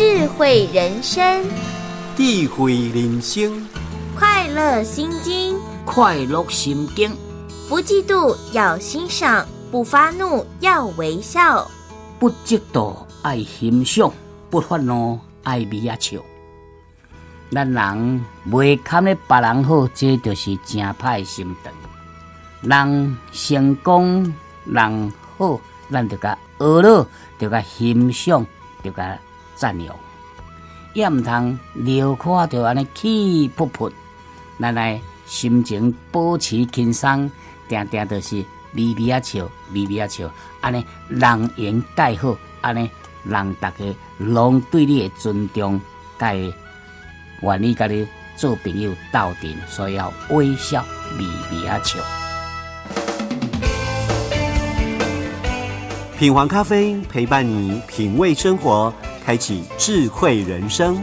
智慧人生，智慧人生，快乐心经，快乐心经，不嫉妒要欣赏，不发怒要微笑，不嫉妒爱欣赏，不发怒爱微笑。咱人袂堪咧别人好，这就是正歹心肠。人成功，人好，咱就甲学乐，就甲欣赏，就甲赞扬。也毋通流看着安尼气噗噗，咱来心情保持轻松，定定就是微微啊笑，微微啊笑，安尼人缘介好，安尼人逐个拢对你的尊重，甲会愿意甲你做朋友斗阵，所以要微笑微微啊笑。品黄咖啡陪伴你品味生活，开启智慧人生。